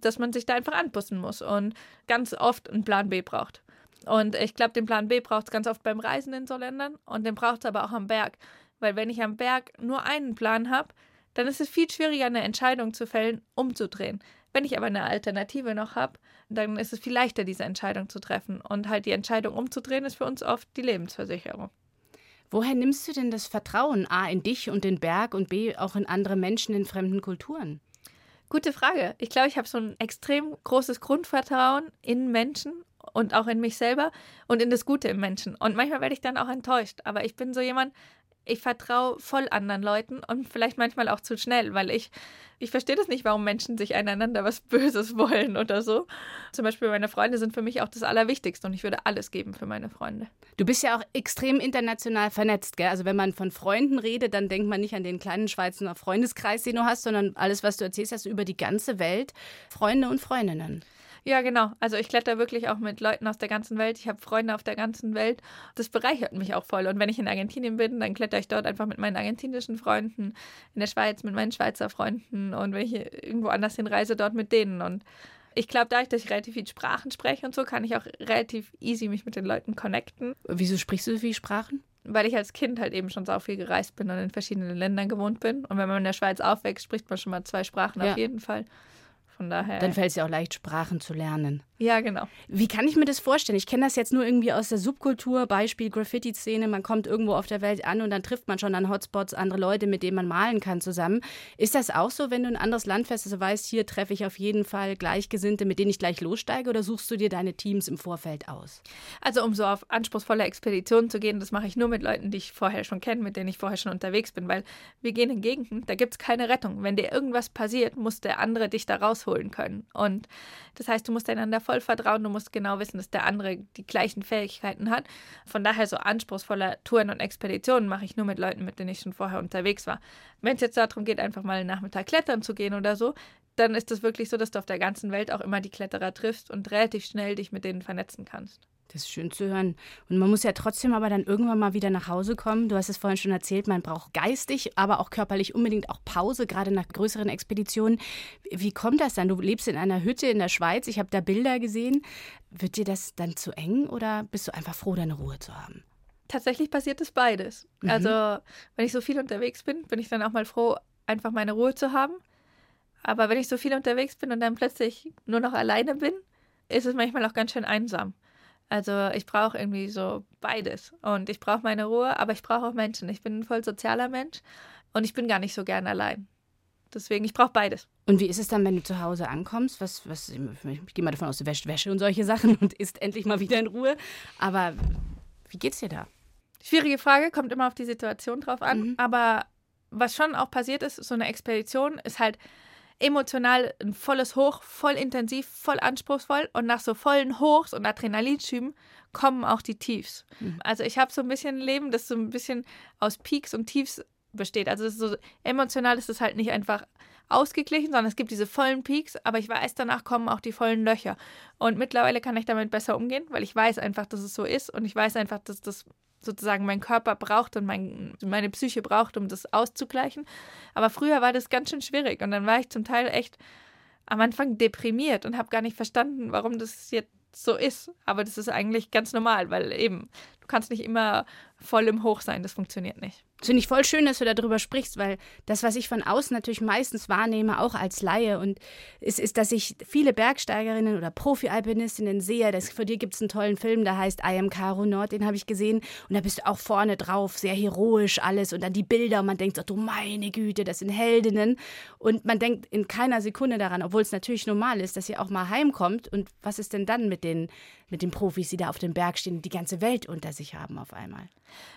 dass man sich da einfach anpassen muss und ganz oft einen Plan B braucht. Und ich glaube, den Plan B braucht es ganz oft beim Reisen in so Ländern und den braucht es aber auch am Berg. Weil wenn ich am Berg nur einen Plan habe, dann ist es viel schwieriger, eine Entscheidung zu fällen, umzudrehen. Wenn ich aber eine Alternative noch habe, dann ist es viel leichter, diese Entscheidung zu treffen. Und halt die Entscheidung umzudrehen, ist für uns oft die Lebensversicherung. Woher nimmst du denn das Vertrauen A in dich und den Berg und B auch in andere Menschen in fremden Kulturen? Gute Frage. Ich glaube, ich habe so ein extrem großes Grundvertrauen in Menschen und auch in mich selber und in das Gute im Menschen. Und manchmal werde ich dann auch enttäuscht. Aber ich bin so jemand, ich vertraue voll anderen Leuten und vielleicht manchmal auch zu schnell, weil ich, ich verstehe das nicht, warum Menschen sich einander was Böses wollen oder so. Zum Beispiel meine Freunde sind für mich auch das Allerwichtigste und ich würde alles geben für meine Freunde. Du bist ja auch extrem international vernetzt, gell? Also wenn man von Freunden redet, dann denkt man nicht an den kleinen Schweizer Freundeskreis, den du hast, sondern alles, was du erzählst, hast du über die ganze Welt Freunde und Freundinnen. Ja, genau. Also ich kletter wirklich auch mit Leuten aus der ganzen Welt. Ich habe Freunde auf der ganzen Welt. Das bereichert mich auch voll. Und wenn ich in Argentinien bin, dann kletter ich dort einfach mit meinen argentinischen Freunden, in der Schweiz mit meinen Schweizer Freunden und wenn ich irgendwo anders hinreise, dort mit denen. Und ich glaube, dadurch, dass ich relativ viel Sprachen spreche und so, kann ich auch relativ easy mich mit den Leuten connecten. Wieso sprichst du so viele Sprachen? Weil ich als Kind halt eben schon so viel gereist bin und in verschiedenen Ländern gewohnt bin. Und wenn man in der Schweiz aufwächst, spricht man schon mal zwei Sprachen ja. auf jeden Fall. Von daher. Dann fällt es ja auch leicht, Sprachen zu lernen. Ja, genau. Wie kann ich mir das vorstellen? Ich kenne das jetzt nur irgendwie aus der Subkultur, Beispiel Graffiti-Szene. Man kommt irgendwo auf der Welt an und dann trifft man schon an Hotspots andere Leute, mit denen man malen kann zusammen. Ist das auch so, wenn du in ein anderes Land fährst, also weißt, hier treffe ich auf jeden Fall Gleichgesinnte, mit denen ich gleich lossteige oder suchst du dir deine Teams im Vorfeld aus? Also um so auf anspruchsvolle Expeditionen zu gehen, das mache ich nur mit Leuten, die ich vorher schon kenne, mit denen ich vorher schon unterwegs bin, weil wir gehen in Gegenden, da gibt es keine Rettung. Wenn dir irgendwas passiert, muss der andere dich da rausholen können. Und das heißt, du musst einander voll vertrauen, du musst genau wissen, dass der andere die gleichen Fähigkeiten hat. Von daher so anspruchsvolle Touren und Expeditionen mache ich nur mit Leuten, mit denen ich schon vorher unterwegs war. Wenn es jetzt darum geht, einfach mal einen Nachmittag klettern zu gehen oder so, dann ist es wirklich so, dass du auf der ganzen Welt auch immer die Kletterer triffst und relativ schnell dich mit denen vernetzen kannst. Das ist schön zu hören. Und man muss ja trotzdem aber dann irgendwann mal wieder nach Hause kommen. Du hast es vorhin schon erzählt, man braucht geistig, aber auch körperlich unbedingt auch Pause, gerade nach größeren Expeditionen. Wie kommt das dann? Du lebst in einer Hütte in der Schweiz, ich habe da Bilder gesehen. Wird dir das dann zu eng oder bist du einfach froh, deine Ruhe zu haben? Tatsächlich passiert es beides. Mhm. Also, wenn ich so viel unterwegs bin, bin ich dann auch mal froh, einfach meine Ruhe zu haben. Aber wenn ich so viel unterwegs bin und dann plötzlich nur noch alleine bin, ist es manchmal auch ganz schön einsam. Also ich brauche irgendwie so beides. Und ich brauche meine Ruhe, aber ich brauche auch Menschen. Ich bin ein voll sozialer Mensch und ich bin gar nicht so gern allein. Deswegen, ich brauche beides. Und wie ist es dann, wenn du zu Hause ankommst? Was, was, ich gehe mal davon aus, du wäschst Wäsche und solche Sachen und isst endlich mal wieder in Ruhe. Aber wie geht's dir da? Schwierige Frage, kommt immer auf die Situation drauf an. Mhm. Aber was schon auch passiert ist, so eine Expedition ist halt emotional ein volles Hoch, voll intensiv, voll anspruchsvoll und nach so vollen Hochs und Adrenalinschüben kommen auch die Tiefs. Mhm. Also ich habe so ein bisschen ein Leben, das so ein bisschen aus Peaks und Tiefs besteht. Also so emotional ist es halt nicht einfach ausgeglichen, sondern es gibt diese vollen Peaks, aber ich weiß, danach kommen auch die vollen Löcher. Und mittlerweile kann ich damit besser umgehen, weil ich weiß einfach, dass es so ist und ich weiß einfach, dass das sozusagen mein Körper braucht und mein, meine Psyche braucht, um das auszugleichen. Aber früher war das ganz schön schwierig und dann war ich zum Teil echt am Anfang deprimiert und habe gar nicht verstanden, warum das jetzt so ist. Aber das ist eigentlich ganz normal, weil eben, du kannst nicht immer voll im Hoch sein, das funktioniert nicht. Das finde ich voll schön, dass du darüber sprichst, weil das, was ich von außen natürlich meistens wahrnehme, auch als Laie, und ist, ist dass ich viele Bergsteigerinnen oder Profi-Alpinistinnen sehe. Das, für dir gibt es einen tollen Film, der heißt I Am Caro Nord, den habe ich gesehen. Und da bist du auch vorne drauf, sehr heroisch alles. Und dann die Bilder und man denkt, oh du meine Güte, das sind Heldinnen. Und man denkt in keiner Sekunde daran, obwohl es natürlich normal ist, dass ihr auch mal heimkommt. Und was ist denn dann mit den, mit den Profis, die da auf dem Berg stehen die ganze Welt unter sich haben auf einmal?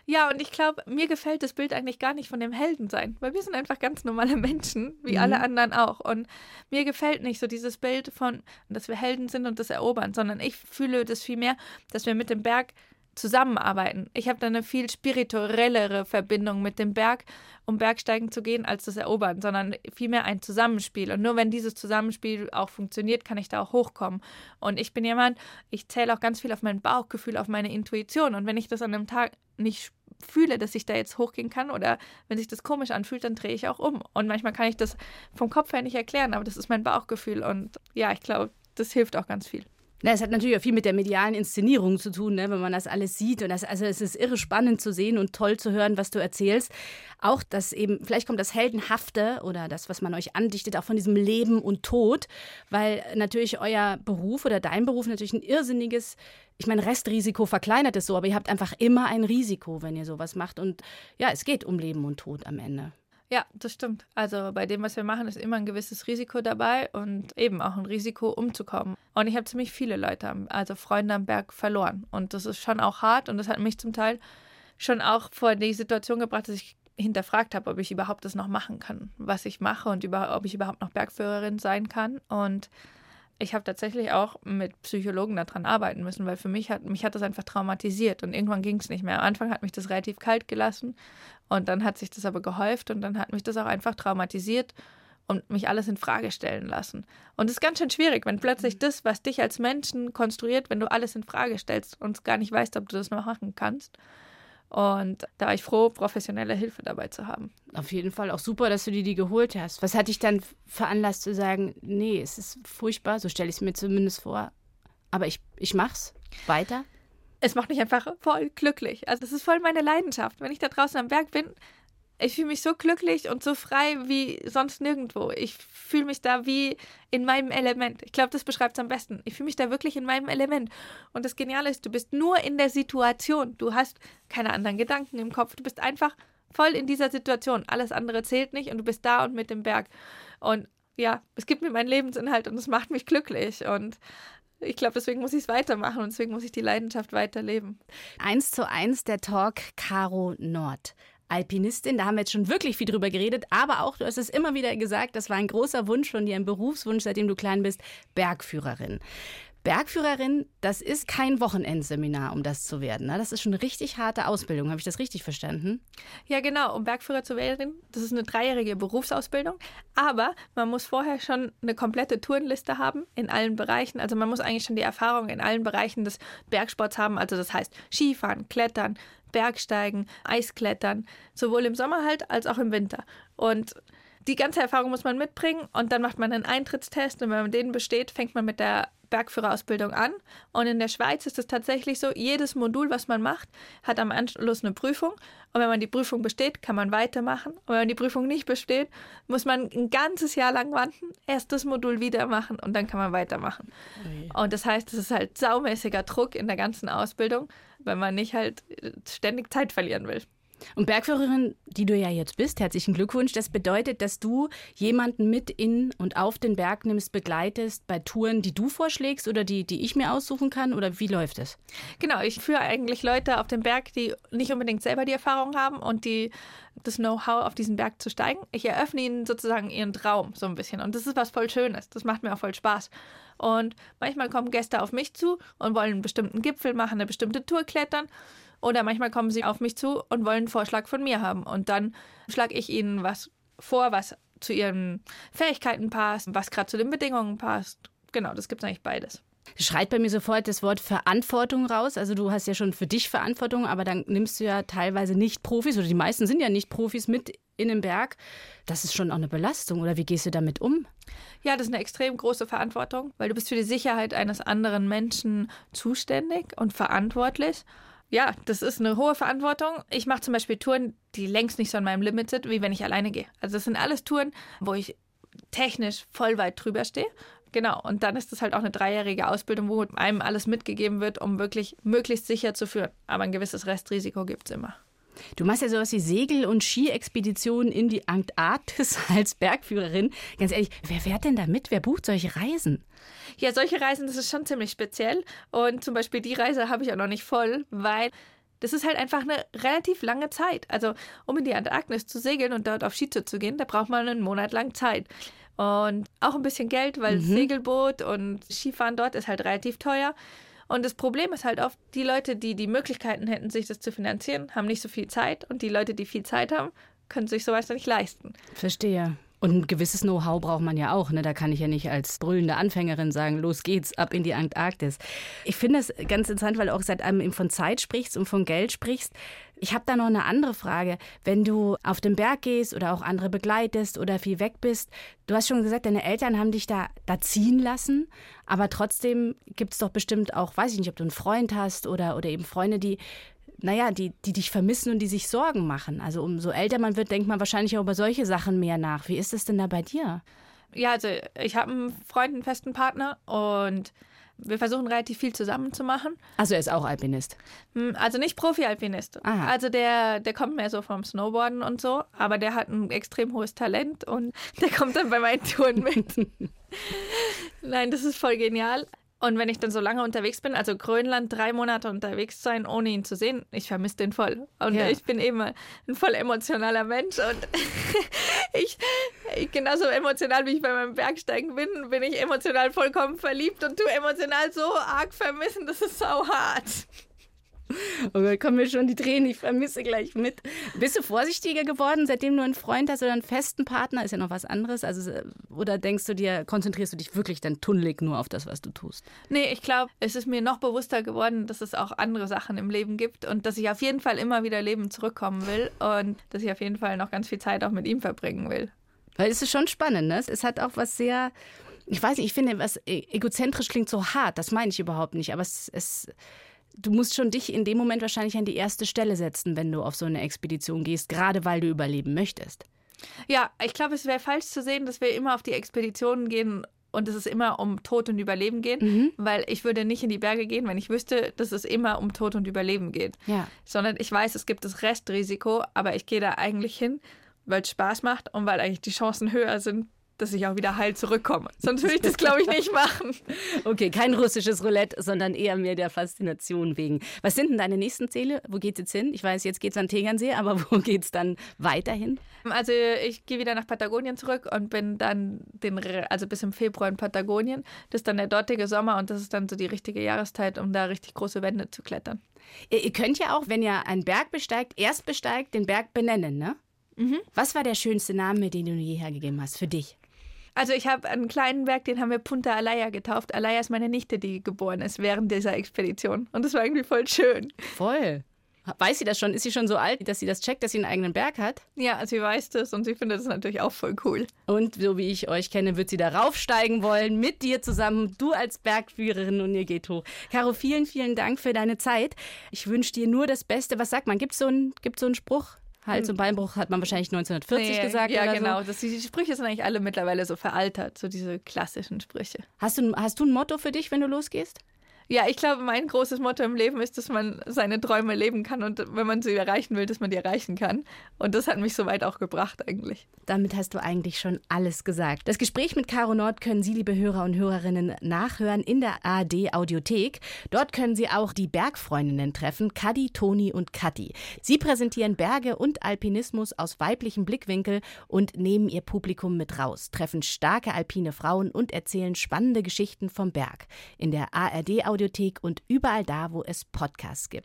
Ja, und ich glaube, mir gefällt das Bild eigentlich gar nicht von dem Helden sein, weil wir sind einfach ganz normale Menschen, wie mhm. alle anderen auch. Und mir gefällt nicht so dieses Bild von, dass wir Helden sind und das erobern, sondern ich fühle das viel mehr, dass wir mit dem Berg zusammenarbeiten. Ich habe da eine viel spirituellere Verbindung mit dem Berg, um Bergsteigen zu gehen, als das Erobern, sondern vielmehr ein Zusammenspiel. Und nur wenn dieses Zusammenspiel auch funktioniert, kann ich da auch hochkommen. Und ich bin jemand, ich zähle auch ganz viel auf mein Bauchgefühl, auf meine Intuition. Und wenn ich das an einem Tag nicht fühle, dass ich da jetzt hochgehen kann oder wenn sich das komisch anfühlt, dann drehe ich auch um. Und manchmal kann ich das vom Kopf her nicht erklären, aber das ist mein Bauchgefühl. Und ja, ich glaube, das hilft auch ganz viel. Na, es hat natürlich auch viel mit der medialen Inszenierung zu tun, ne, wenn man das alles sieht. Und das, also es ist irre spannend zu sehen und toll zu hören, was du erzählst. Auch das eben, vielleicht kommt das Heldenhafte oder das, was man euch andichtet, auch von diesem Leben und Tod, weil natürlich euer Beruf oder dein Beruf natürlich ein irrsinniges, ich meine, Restrisiko verkleinert es so, aber ihr habt einfach immer ein Risiko, wenn ihr sowas macht. Und ja, es geht um Leben und Tod am Ende. Ja, das stimmt. Also bei dem, was wir machen, ist immer ein gewisses Risiko dabei und eben auch ein Risiko, umzukommen. Und ich habe ziemlich viele Leute, also Freunde am Berg verloren. Und das ist schon auch hart und das hat mich zum Teil schon auch vor die Situation gebracht, dass ich hinterfragt habe, ob ich überhaupt das noch machen kann, was ich mache und über, ob ich überhaupt noch Bergführerin sein kann. Und ich habe tatsächlich auch mit Psychologen daran arbeiten müssen, weil für mich hat mich hat das einfach traumatisiert und irgendwann ging es nicht mehr. Am Anfang hat mich das relativ kalt gelassen und dann hat sich das aber gehäuft und dann hat mich das auch einfach traumatisiert und mich alles in Frage stellen lassen. Und es ist ganz schön schwierig, wenn plötzlich mhm. das, was dich als Menschen konstruiert, wenn du alles in Frage stellst und gar nicht weißt, ob du das noch machen kannst. Und da war ich froh, professionelle Hilfe dabei zu haben. Auf jeden Fall auch super, dass du dir die geholt hast. Was hat dich dann veranlasst zu sagen, nee, es ist furchtbar, so stelle ich es mir zumindest vor, aber ich, ich mach's weiter? Es macht mich einfach voll glücklich. Also das ist voll meine Leidenschaft. Wenn ich da draußen am Berg bin, ich fühle mich so glücklich und so frei wie sonst nirgendwo. Ich fühle mich da wie in meinem Element. Ich glaube, das beschreibt es am besten. Ich fühle mich da wirklich in meinem Element. Und das Geniale ist, du bist nur in der Situation. Du hast keine anderen Gedanken im Kopf. Du bist einfach voll in dieser Situation. Alles andere zählt nicht und du bist da und mit dem Berg. Und ja, es gibt mir meinen Lebensinhalt und es macht mich glücklich. Und ich glaube, deswegen muss ich es weitermachen und deswegen muss ich die Leidenschaft weiterleben. Eins zu eins der Talk Caro Nord. Alpinistin. Da haben wir jetzt schon wirklich viel drüber geredet. Aber auch, du hast es immer wieder gesagt, das war ein großer Wunsch von dir, ein Berufswunsch, seitdem du klein bist, Bergführerin. Bergführerin, das ist kein Wochenendseminar, um das zu werden. Ne? Das ist schon eine richtig harte Ausbildung. Habe ich das richtig verstanden? Ja, genau. Um Bergführer zu werden, das ist eine dreijährige Berufsausbildung. Aber man muss vorher schon eine komplette Tourenliste haben in allen Bereichen. Also man muss eigentlich schon die Erfahrung in allen Bereichen des Bergsports haben. Also das heißt Skifahren, Klettern, Bergsteigen, Eisklettern, sowohl im Sommer halt als auch im Winter. Und die ganze Erfahrung muss man mitbringen und dann macht man einen Eintrittstest und wenn man den besteht, fängt man mit der Bergführerausbildung an. Und in der Schweiz ist es tatsächlich so, jedes Modul, was man macht, hat am Anschluss eine Prüfung. Und wenn man die Prüfung besteht, kann man weitermachen. Und wenn man die Prüfung nicht besteht, muss man ein ganzes Jahr lang warten, erst das Modul wieder machen und dann kann man weitermachen. Okay. Und das heißt, es ist halt saumäßiger Druck in der ganzen Ausbildung, wenn man nicht halt ständig Zeit verlieren will. Und Bergführerin, die du ja jetzt bist, herzlichen Glückwunsch. Das bedeutet, dass du jemanden mit in und auf den Berg nimmst, begleitest bei Touren, die du vorschlägst oder die, die ich mir aussuchen kann? Oder wie läuft es? Genau, ich führe eigentlich Leute auf den Berg, die nicht unbedingt selber die Erfahrung haben und die das Know-how auf diesen Berg zu steigen. Ich eröffne ihnen sozusagen ihren Traum so ein bisschen. Und das ist was voll Schönes. Das macht mir auch voll Spaß. Und manchmal kommen Gäste auf mich zu und wollen einen bestimmten Gipfel machen, eine bestimmte Tour klettern. Oder manchmal kommen sie auf mich zu und wollen einen Vorschlag von mir haben. Und dann schlage ich ihnen was vor, was zu ihren Fähigkeiten passt, was gerade zu den Bedingungen passt. Genau, das gibt es eigentlich beides. Schreit bei mir sofort das Wort Verantwortung raus. Also du hast ja schon für dich Verantwortung, aber dann nimmst du ja teilweise nicht Profis oder die meisten sind ja nicht Profis mit in den Berg. Das ist schon auch eine Belastung. Oder wie gehst du damit um? Ja, das ist eine extrem große Verantwortung, weil du bist für die Sicherheit eines anderen Menschen zuständig und verantwortlich ja, das ist eine hohe Verantwortung. Ich mache zum Beispiel Touren, die längst nicht so an meinem Limit sind, wie wenn ich alleine gehe. Also das sind alles Touren, wo ich technisch voll weit drüber stehe. Genau, und dann ist das halt auch eine dreijährige Ausbildung, wo einem alles mitgegeben wird, um wirklich möglichst sicher zu führen. Aber ein gewisses Restrisiko gibt es immer. Du machst ja sowas wie Segel- und Skiexpeditionen in die Antarktis als Bergführerin. Ganz ehrlich, wer fährt denn da mit? Wer bucht solche Reisen? Ja, solche Reisen, das ist schon ziemlich speziell. Und zum Beispiel die Reise habe ich auch noch nicht voll, weil das ist halt einfach eine relativ lange Zeit. Also, um in die Antarktis zu segeln und dort auf Skitour zu gehen, da braucht man einen Monat lang Zeit. Und auch ein bisschen Geld, weil mhm. Segelboot und Skifahren dort ist halt relativ teuer. Und das Problem ist halt oft, die Leute, die die Möglichkeiten hätten, sich das zu finanzieren, haben nicht so viel Zeit. Und die Leute, die viel Zeit haben, können sich sowas nicht leisten. Verstehe. Und ein gewisses Know-how braucht man ja auch. Ne? Da kann ich ja nicht als brüllende Anfängerin sagen, los geht's, ab in die Antarktis. Ich finde es ganz interessant, weil du auch seit einem von Zeit sprichst und von Geld sprichst. Ich habe da noch eine andere Frage. Wenn du auf den Berg gehst oder auch andere begleitest oder viel weg bist, du hast schon gesagt, deine Eltern haben dich da, da ziehen lassen, aber trotzdem gibt es doch bestimmt auch, weiß ich nicht, ob du einen Freund hast oder, oder eben Freunde, die naja, die, die dich vermissen und die sich Sorgen machen. Also umso älter man wird, denkt man wahrscheinlich auch über solche Sachen mehr nach. Wie ist es denn da bei dir? Ja, also ich habe einen Freund, einen festen Partner und wir versuchen relativ viel zusammen zu machen. Also er ist auch Alpinist? Hm, also nicht Profi-Alpinist. Also der, der kommt mehr so vom Snowboarden und so, aber der hat ein extrem hohes Talent und der kommt dann bei meinen Touren mit. Nein, das ist voll genial. Und wenn ich dann so lange unterwegs bin, also Grönland drei Monate unterwegs sein, ohne ihn zu sehen, ich vermisse den voll. Und ja. ich bin eben ein voll emotionaler Mensch und ich, ich, genauso emotional wie ich bei meinem Bergsteigen bin, bin ich emotional vollkommen verliebt und du emotional so arg vermissen, das ist sau hart. Oh Gott, kommen mir schon die Tränen, ich vermisse gleich mit. Bist du vorsichtiger geworden, seitdem du einen Freund hast oder einen festen Partner? Ist ja noch was anderes. Also, oder denkst du dir, konzentrierst du dich wirklich dann tunnelig nur auf das, was du tust? Nee, ich glaube, es ist mir noch bewusster geworden, dass es auch andere Sachen im Leben gibt und dass ich auf jeden Fall immer wieder Leben zurückkommen will und dass ich auf jeden Fall noch ganz viel Zeit auch mit ihm verbringen will. Weil es ist schon spannend, ne? Es hat auch was sehr ich weiß nicht, ich finde, was e-, egozentrisch klingt so hart, das meine ich überhaupt nicht, aber es, es du musst schon dich in dem Moment wahrscheinlich an die erste Stelle setzen, wenn du auf so eine Expedition gehst, gerade weil du überleben möchtest. Ja, ich glaube, es wäre falsch zu sehen, dass wir immer auf die Expeditionen gehen und es ist immer um Tod und Überleben geht, mhm. weil ich würde nicht in die Berge gehen, wenn ich wüsste, dass es immer um Tod und Überleben geht. Ja. Sondern ich weiß, es gibt das Restrisiko, aber ich gehe da eigentlich hin, weil es Spaß macht und weil eigentlich die Chancen höher sind, dass ich auch wieder heil zurückkomme. Sonst würde ich das, glaube ich, nicht machen. Okay, kein russisches Roulette, sondern eher mehr der Faszination wegen. Was sind denn deine nächsten Ziele? Wo geht es jetzt hin? Ich weiß, jetzt geht es an Tegernsee, aber wo geht es dann weiterhin? Also ich gehe wieder nach Patagonien zurück und bin dann den, also bis im Februar in Patagonien. Das ist dann der dortige Sommer und das ist dann so die richtige Jahreszeit, um da richtig große Wände zu klettern. Ihr, ihr könnt ja auch, wenn ihr einen Berg besteigt, erst besteigt, den Berg benennen, ne? Mhm. Was war der schönste Name, den du je hergegeben hast für dich? Also ich habe einen kleinen Berg, den haben wir Punta Alaya getauft. Alaya ist meine Nichte, die geboren ist während dieser Expedition. Und das war irgendwie voll schön. Voll. Weiß sie das schon? Ist sie schon so alt, dass sie das checkt, dass sie einen eigenen Berg hat? Ja, sie weiß das und sie findet das natürlich auch voll cool. Und so wie ich euch kenne, wird sie da raufsteigen wollen, mit dir zusammen, du als Bergführerin und ihr geht hoch. Caro, vielen, vielen Dank für deine Zeit. Ich wünsche dir nur das Beste. Was sagt man? Gibt es so, ein, so einen Spruch? Hals- und Beinbruch hat man wahrscheinlich 1940 nee, gesagt. Ja, genau. So. Das, die Sprüche sind eigentlich alle mittlerweile so veraltert, so diese klassischen Sprüche. Hast du, hast du ein Motto für dich, wenn du losgehst? Ja, ich glaube, mein großes Motto im Leben ist, dass man seine Träume leben kann und wenn man sie erreichen will, dass man die erreichen kann. Und das hat mich so weit auch gebracht eigentlich. Damit hast du eigentlich schon alles gesagt. Das Gespräch mit Caro Nord können Sie, liebe Hörer und Hörerinnen, nachhören in der ARD Audiothek. Dort können Sie auch die Bergfreundinnen treffen, Kadi, Toni und Kathi. Sie präsentieren Berge und Alpinismus aus weiblichem Blickwinkel und nehmen ihr Publikum mit raus, treffen starke alpine Frauen und erzählen spannende Geschichten vom Berg. In der ARD Audiothek und überall da, wo es Podcasts gibt.